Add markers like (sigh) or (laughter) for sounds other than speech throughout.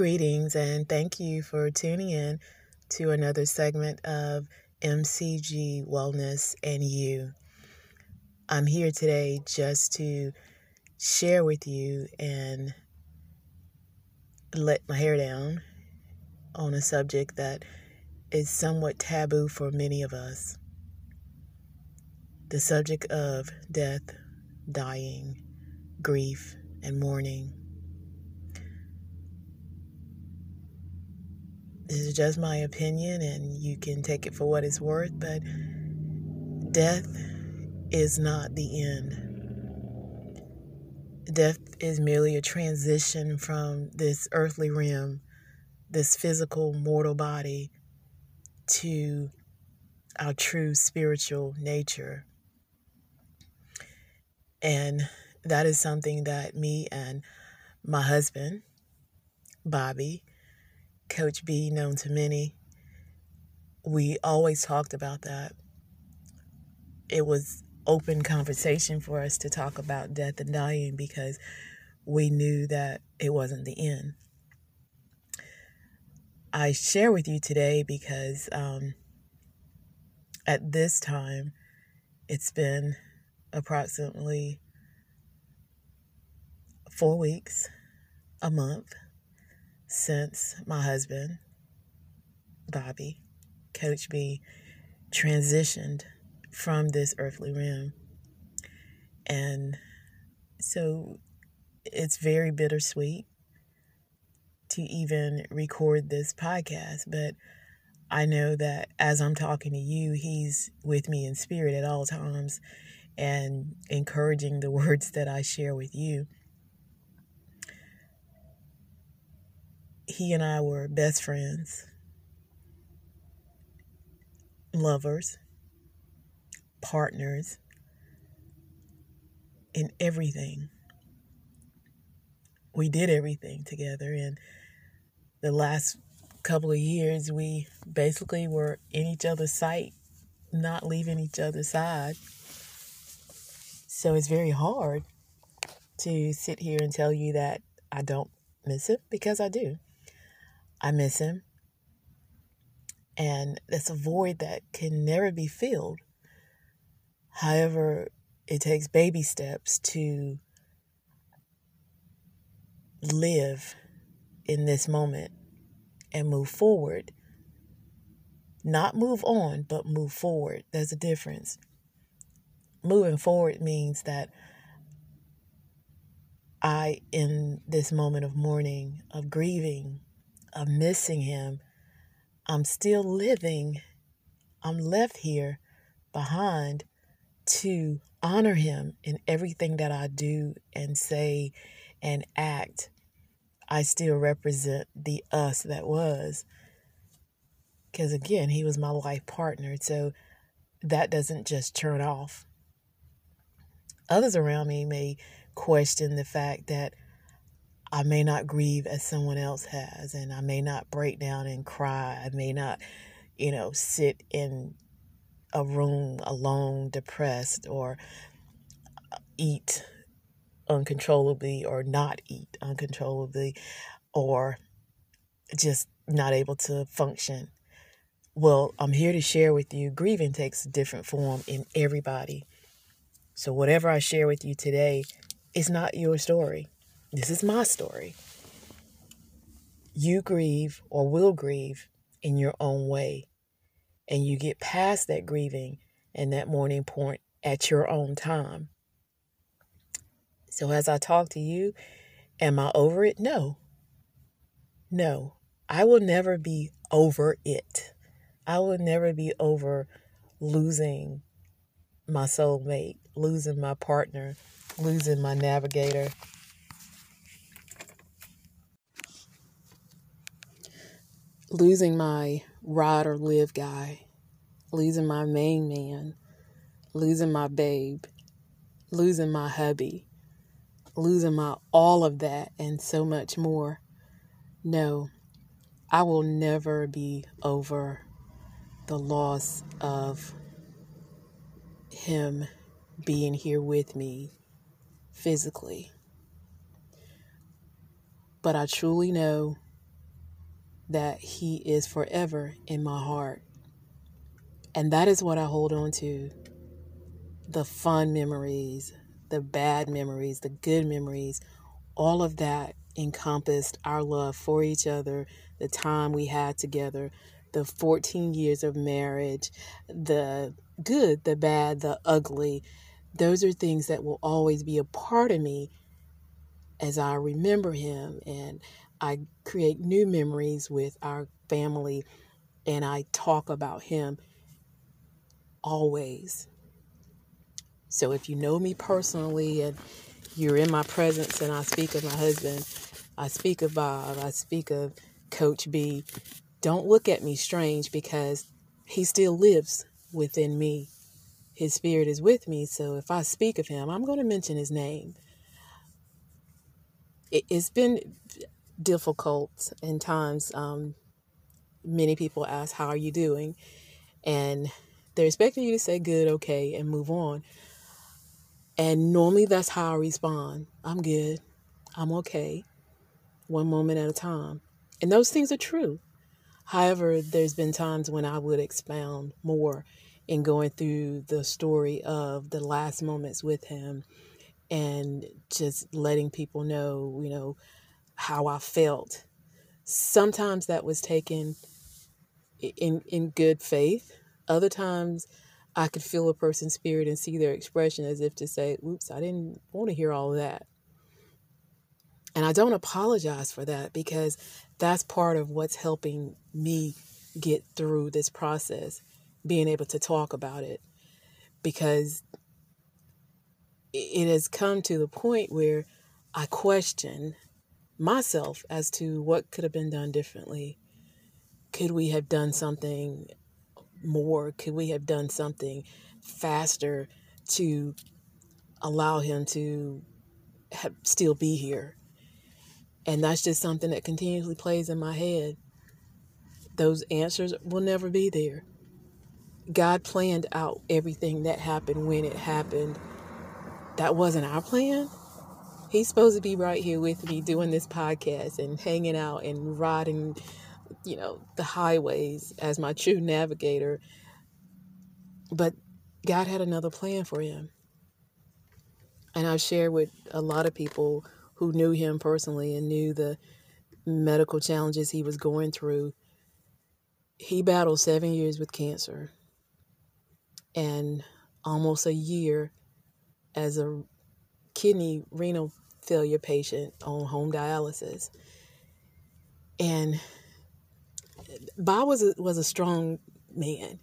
Greetings and thank you for tuning in to another segment of MCG Wellness and You. I'm here today just to share with you and let my hair down on a subject that is somewhat taboo for many of us. The subject of death, dying, grief, and mourning. Is just my opinion, and you can take it for what it's worth, but death is not the end. Death is merely a transition from this earthly realm, this physical, mortal body, to our true spiritual nature. And that is something that me and my husband, Bobby, Coach B, known to many, we always talked about that. It was open conversation for us to talk about death and dying because we knew that it wasn't the end. I share with you today because um, at this time, it's been approximately four weeks, a month since my husband, Bobby, Coach B, transitioned from this earthly realm. And so it's very bittersweet to even record this podcast, but I know that as I'm talking to you, he's with me in spirit at all times and encouraging the (laughs) words that I share with you. He and I were best friends, lovers, partners in everything. We did everything together, and the last couple of years, we basically were in each other's sight, not leaving each other's side. So it's very hard to sit here and tell you that I don't miss him because I do. I miss him. And that's a void that can never be filled. However, it takes baby steps to live in this moment and move forward. Not move on, but move forward. There's a difference. Moving forward means that I, in this moment of mourning, of grieving, of missing him, I'm still living. I'm left here behind to honor him in everything that I do and say and act. I still represent the us that was. Because again, he was my life partner. So that doesn't just turn off. Others around me may question the fact that I may not grieve as someone else has, and I may not break down and cry. I may not, you know, sit in a room alone, depressed, or uh, eat uncontrollably, or not eat uncontrollably, or just not able to function. Well, I'm here to share with you grieving takes a different form in everybody. So, whatever I share with you today is not your story. This is my story. You grieve or will grieve in your own way. And you get past that grieving and that mourning point at your own time. So, as I talk to you, am I over it? No. No. I will never be over it. I will never be over losing my soulmate, losing my partner, losing my navigator, losing my ride or live guy, losing my main man, losing my babe, losing my hubby, losing my all of that and so much more. No, I will never be over the loss of him being here with me physically. But I truly know that He is forever in my heart. And that is what I hold on to the fun memories, the bad memories, the good memories, all of that encompassed our love for each other, the time we had together, the 14 years of marriage, the good, the bad, the ugly. Those are things that will always be a part of me as I remember him and I create new memories with our family and I talk about him always. So if you know me personally and you're in my presence and I speak of my husband, I speak of Bob, I speak of Coach B, don't look at me strange because he still lives within me. His spirit is with me. So if I speak of him, I'm going to mention his name. It's been difficult in times. Um, many people ask, How are you doing? And they're expecting you to say good, okay, and move on. And normally that's how I respond. I'm good. I'm okay. One moment at a time. And those things are true. However, there's been times when I would expound more in going through the story of the last moments with him and just letting people know, you know, how I felt. Sometimes that was taken in in good faith. Other times I could feel a person's spirit and see their expression as if to say, "Oops, I didn't want to hear all of that." And I don't apologize for that because that's part of what's helping me get through this process, being able to talk about it. Because it has come to the point where I question myself as to what could have been done differently. Could we have done something more? Could we have done something faster to allow him to have, still be here? And that's just something that continuously plays in my head. Those answers will never be there. God planned out everything that happened when it happened. That wasn't our plan. He's supposed to be right here with me doing this podcast and hanging out and riding, you know, the highways as my true navigator. But God had another plan for him. And I've shared with a lot of people who knew him personally and knew the medical challenges he was going through. He battled seven years with cancer and almost a year as a kidney renal failure patient on home dialysis. And Bob was a, was a strong man.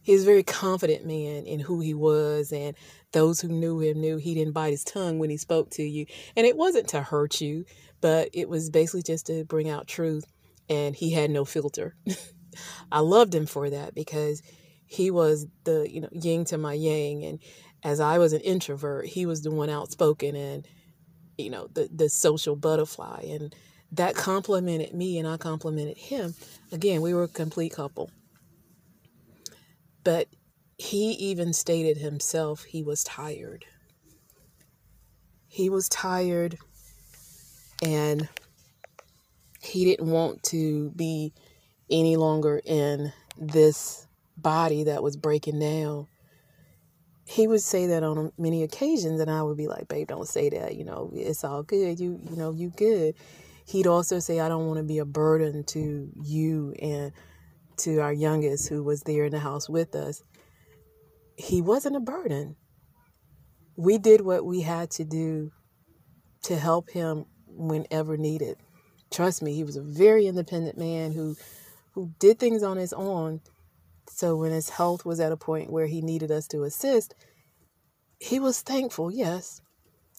He was a very confident man in who he was, and those who knew him knew he didn't bite his tongue when he spoke to you. And it wasn't to hurt you, but it was basically just to bring out truth, and he had no filter. (laughs) I loved him for that because he was the you know yin to my yang, and as I was an introvert, he was the one outspoken and you know the the social butterfly and that complimented me and I complimented him. Again, we were a complete couple. But he even stated himself he was tired. He was tired and he didn't want to be any longer in this body that was breaking down he would say that on many occasions and I would be like, babe, don't say that. You know, it's all good. You, you know, you good. He'd also say, I don't want to be a burden to you and to our youngest who was there in the house with us. He wasn't a burden. We did what we had to do to help him whenever needed. Trust me, he was a very independent man who who did things on his own so when his health was at a point where he needed us to assist, he was thankful, yes,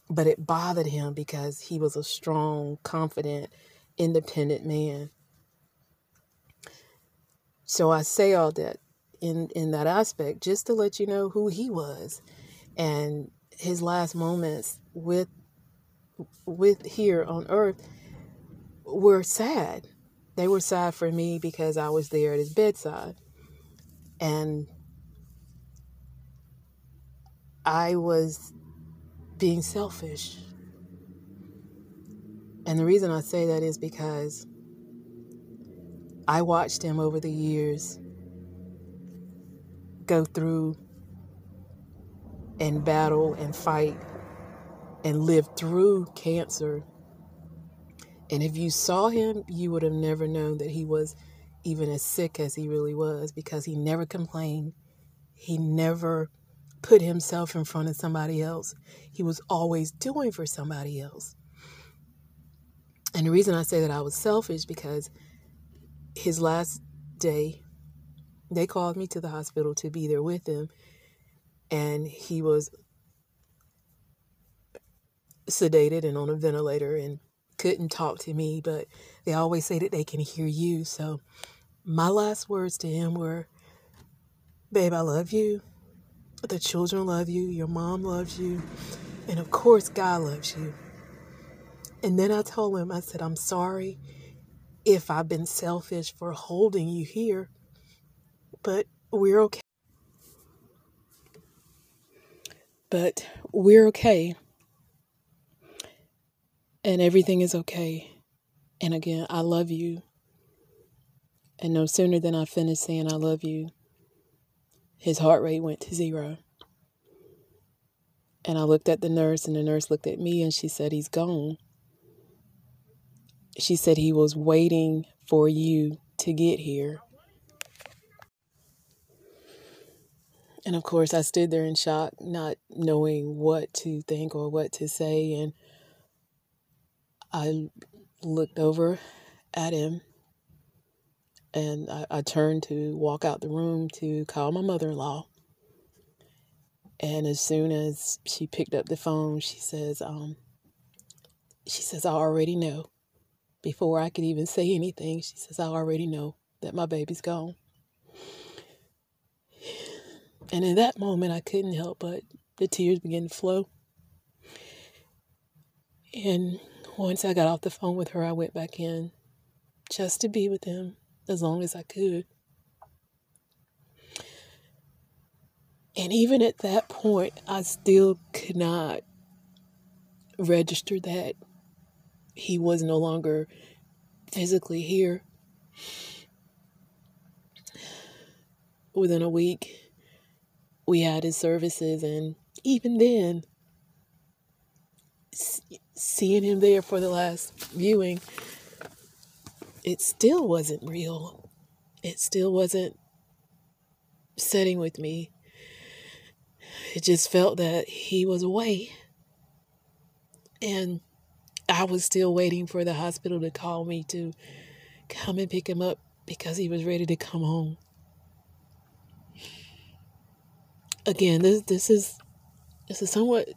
but it bothered him because he was a strong, confident, independent man. So I say all that in in that aspect just to let you know who he was and his last moments with with here on earth were sad. They were sad for me because I was there at his bedside. And I was being selfish. And the reason I say that is because I watched him over the years go through and battle and fight and live through cancer. And if you saw him, you would have never known that he was even as sick as he really was because he never complained. He never put himself in front of somebody else. He was always doing for somebody else. And the reason I say that I was selfish because his last day, they called me to the hospital to be there with him, and he was sedated and on a ventilator and couldn't talk to me, but they always say that they can hear you. So my last words to him were, Babe, I love you. The children love you. Your mom loves you. And of course, God loves you. And then I told him, I said, I'm sorry if I've been selfish for holding you here, but we're okay. But we're okay. And everything is okay. And again, I love you. And no sooner than I finished saying I love you, his heart rate went to zero. And I looked at the nurse, and the nurse looked at me, and she said, He's gone. She said he was waiting for you to get here. And of course, I stood there in shock, not knowing what to think or what to say. And I looked over at him and I, I turned to walk out the room to call my mother in law. And as soon as she picked up the phone, she says, um, she says, I already know. Before I could even say anything, she says, I already know that my baby's gone. And in that moment, I couldn't help but the tears began to flow. And once I got off the phone with her, I went back in just to be with him as long as I could. And even at that point, I still could not register that he was no longer physically here. Within a week, we had his services, and even then, seeing him there for the last viewing, it still wasn't real. It still wasn't setting with me. It just felt that he was away. And I was still waiting for the hospital to call me to come and pick him up because he was ready to come home. Again, this this is this is somewhat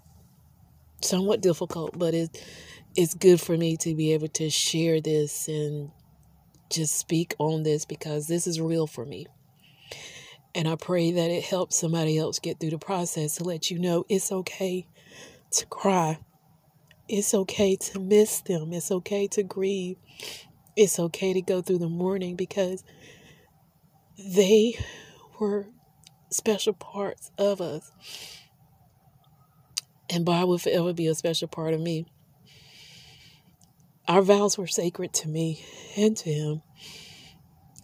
somewhat difficult, but it it's good for me to be able to share this and just speak on this because this is real for me. And I pray that it helps somebody else get through the process to let you know it's okay to cry. It's okay to miss them. It's okay to grieve. It's okay to go through the mourning because they were special parts of us. And Bob will forever be a special part of me. Our vows were sacred to me and to him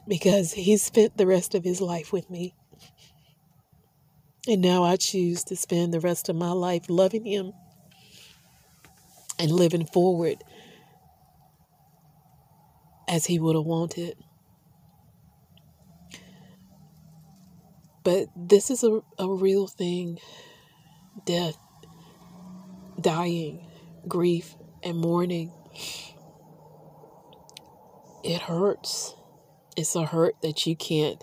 because he spent the rest of his life with me. And now I choose to spend the rest of my life loving him and living forward as he would have wanted. But this is a, a real thing death, dying, grief, and mourning. It hurts. It's a hurt that you can't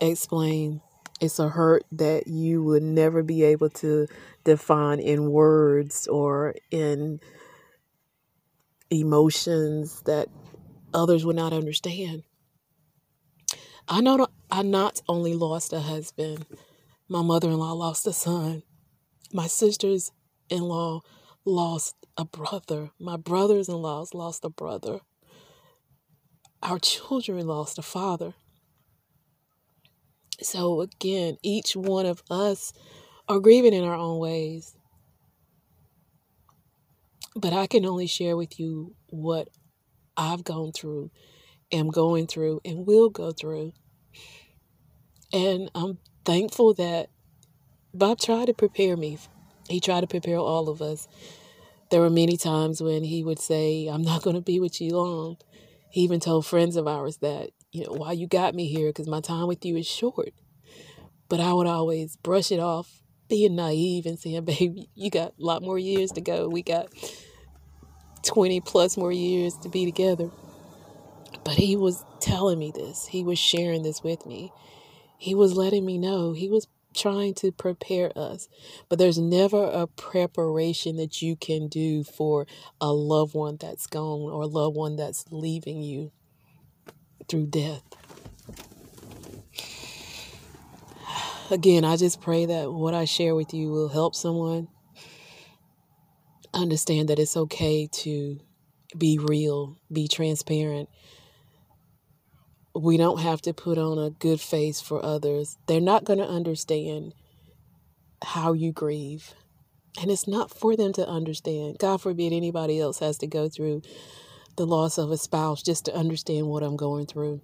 explain. It's a hurt that you would never be able to define in words or in emotions that others would not understand. I know I not only lost a husband, my mother in law lost a son, my sisters in law lost a brother, my brothers in laws lost a brother, our children lost a father. So, again, each one of us are grieving in our own ways. But I can only share with you what I've gone through am going through and will go through. And I'm thankful that Bob tried to prepare me. He tried to prepare all of us. There were many times when he would say, I'm not going to be with you long. He even told friends of ours that, you know, why you got me here, because my time with you is short. But I would always brush it off, being naive and saying, (laughs) baby, you got a lot more years to go. We got 20 plus more years to be together. But he was telling me this. He was sharing this with me. He was letting me know. He was trying to prepare us. But there's never a preparation that you can do for a loved one that's gone or a loved one that's leaving you through death. Again, I just pray that what I share with you will help someone understand that it's okay to be real, be transparent. We don't have to put on a good face for others. They're not going to understand how you grieve. And it's not for them to understand. God forbid anybody else has to go through the loss of a spouse just to understand what I'm going through.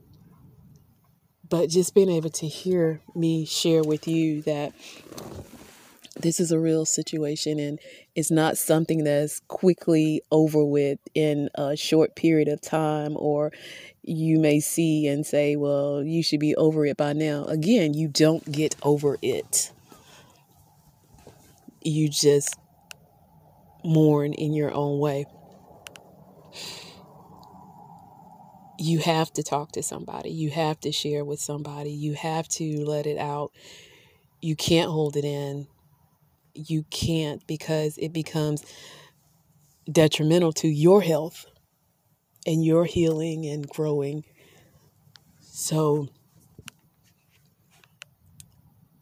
But just being able to hear me share with you that this is a real situation and it's not something that's quickly over with in a short period of time or you may see and say well you should be over it by now. Again you don't get over it. You just mourn in your own way. You have to talk to somebody. You have to share with somebody. You have to let it out. You can't hold it in. You can't because it becomes detrimental to your health and your healing and growing. So,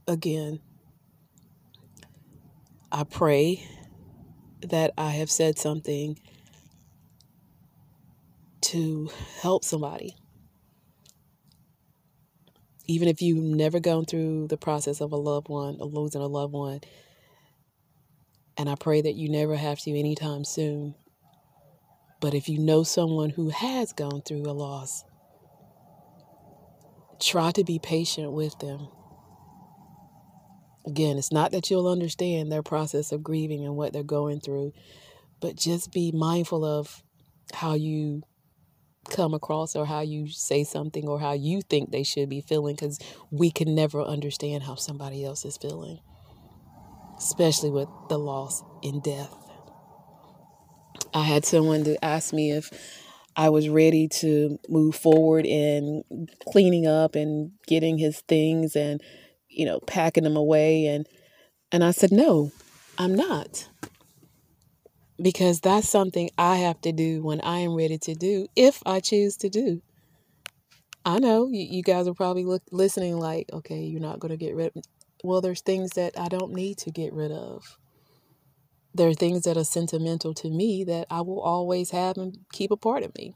again, I pray that I have said something to help somebody. Even if you've never gone through the process of a loved one, of losing a loved one, and I pray that you never have to anytime soon. But if you know someone who has gone through a loss, try to be patient with them. Again, it's not that you'll understand their process of grieving and what they're going through, but just be mindful of how you come across or how you say something or how you think they should be feeling because we can never understand how somebody else is feeling especially with the loss in death. I had someone to ask me if I was ready to move forward in cleaning up and getting his things and you know packing them away and and I said no, I'm not. Because that's something I have to do when I am ready to do if I choose to do. I know you, you guys are probably look, listening like, okay, you're not going to get rid of well, there's things that I don't need to get rid of. There are things that are sentimental to me that I will always have and keep a part of me.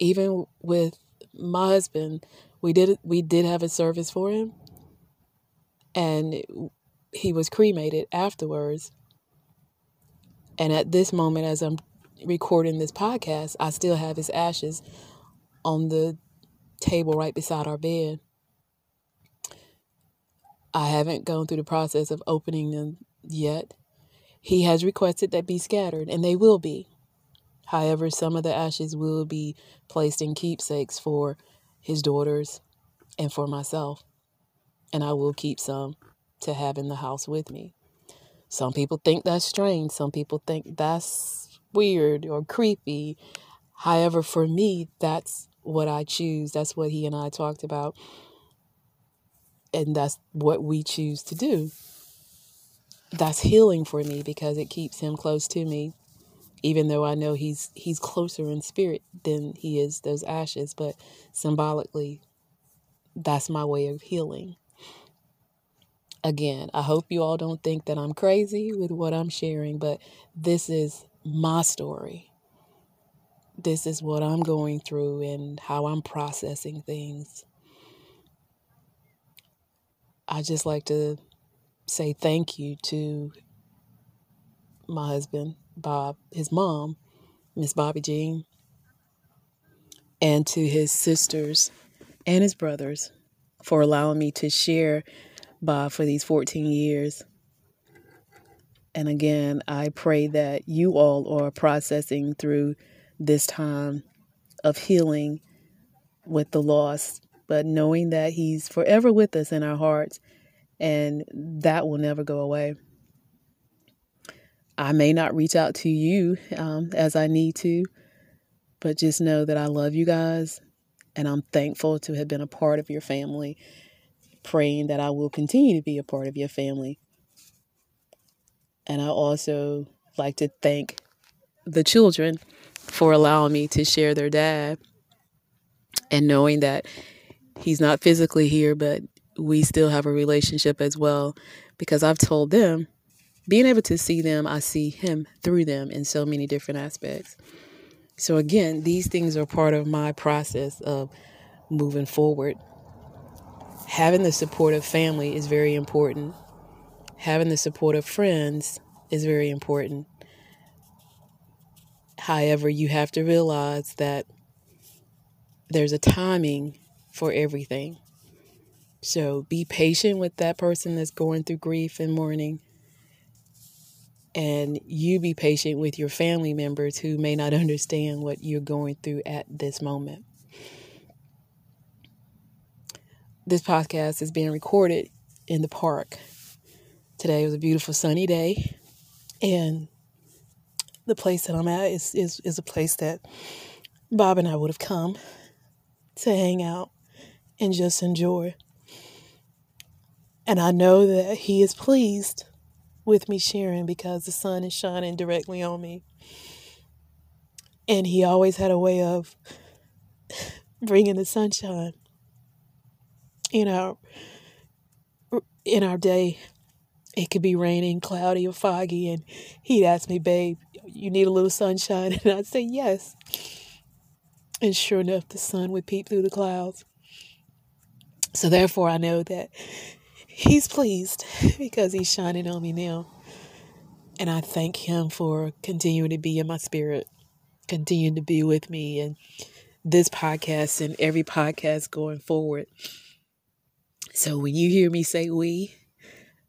Even with my husband, we did we did have a service for him, and he was cremated afterwards. And at this moment, as I'm recording this podcast, I still have his ashes on the table right beside our bed. I haven't gone through the process of opening them yet. He has requested that be scattered, and they will be. However, some of the ashes will be placed in keepsakes for his daughters and for myself. And I will keep some to have in the house with me. Some people think that's strange. Some people think that's weird or creepy. However, for me, that's what I choose. That's what he and I talked about. And that's what we choose to do. That's healing for me because it keeps him close to me even though I know he's he's closer in spirit than he is those ashes, but symbolically that's my way of healing. Again, I hope you all don't think that I'm crazy with what I'm sharing, but this is my story this is what I'm going through and how I'm processing things. I just like to say thank you to my husband, Bob, his mom, Miss Bobby Jean, and to his sisters and his brothers for allowing me to share Bob for these 14 years. And again, I pray that you all are processing through this time of healing with the loss, but knowing that He's forever with us in our hearts and that will never go away. I may not reach out to you um, as I need to, but just know that I love you guys and I'm thankful to have been a part of your family, praying that I will continue to be a part of your family. And I also like to thank the children for allowing me to share their dad and knowing that he's not physically here, but we still have a relationship as well because I've told them, being able to see them, I see him through them in so many different aspects. So, again, these things are part of my process of moving forward. Having the support of family is very important. Having the support of friends is very important. However, you have to realize that there's a timing for everything. So be patient with that person that's going through grief and mourning. And you be patient with your family members who may not (laughs) understand what you're going through at this moment. This podcast is being recorded in the park. Today was a beautiful sunny day. And the place that I'm at is, is, is a place that Bob and I would have come to hang out and just enjoy. And I know that He is pleased with me sharing because the sun is shining directly on me. And He always had a way of (laughs) bringing the sunshine in our in our day. It could be raining, cloudy, or foggy, and he'd ask me, "Babe, you need a little sunshine?" (laughs) And I'd say, "Yes." And sure enough, the sun would peep through the clouds. So therefore, I know that He's pleased because He's shining on me now. And I thank Him for continuing to be in my spirit, continuing to be with me, and this podcast and every podcast going forward. So when you hear me say we,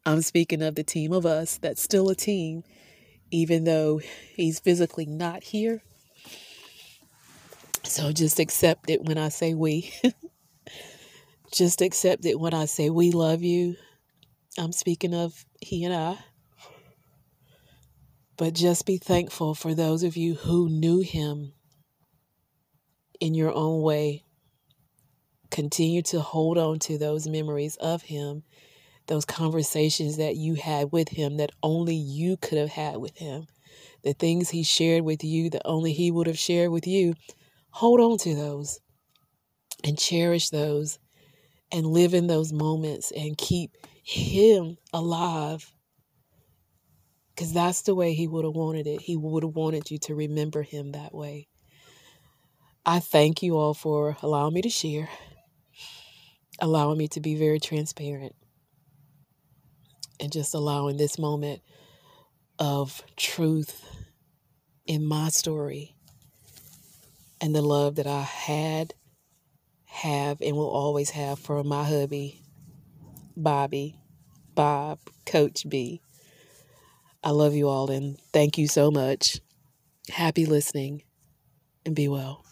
I'm speaking of the team of us that's still a team, even though He's physically not here. So just accept it when I say we. (laughs) Just accept it when I say we love you. I'm speaking of he and I. But just be thankful for those of you who knew him in your own way. Continue to hold on to those memories of him, those conversations that you had with him that only you could have had with him, the things he shared with you that only he would have shared with you. Hold on to those and cherish those and live in those moments and keep him alive. Because that's the way he would have wanted it. He would have wanted you to remember him that way. I thank you all for allowing me to share, allowing me to be very transparent, and just allowing this moment of truth in my story and the love that I had have and will always have for my hubby, Bobby, Bob, Coach B. I love you all and thank you so much. Happy listening and be well.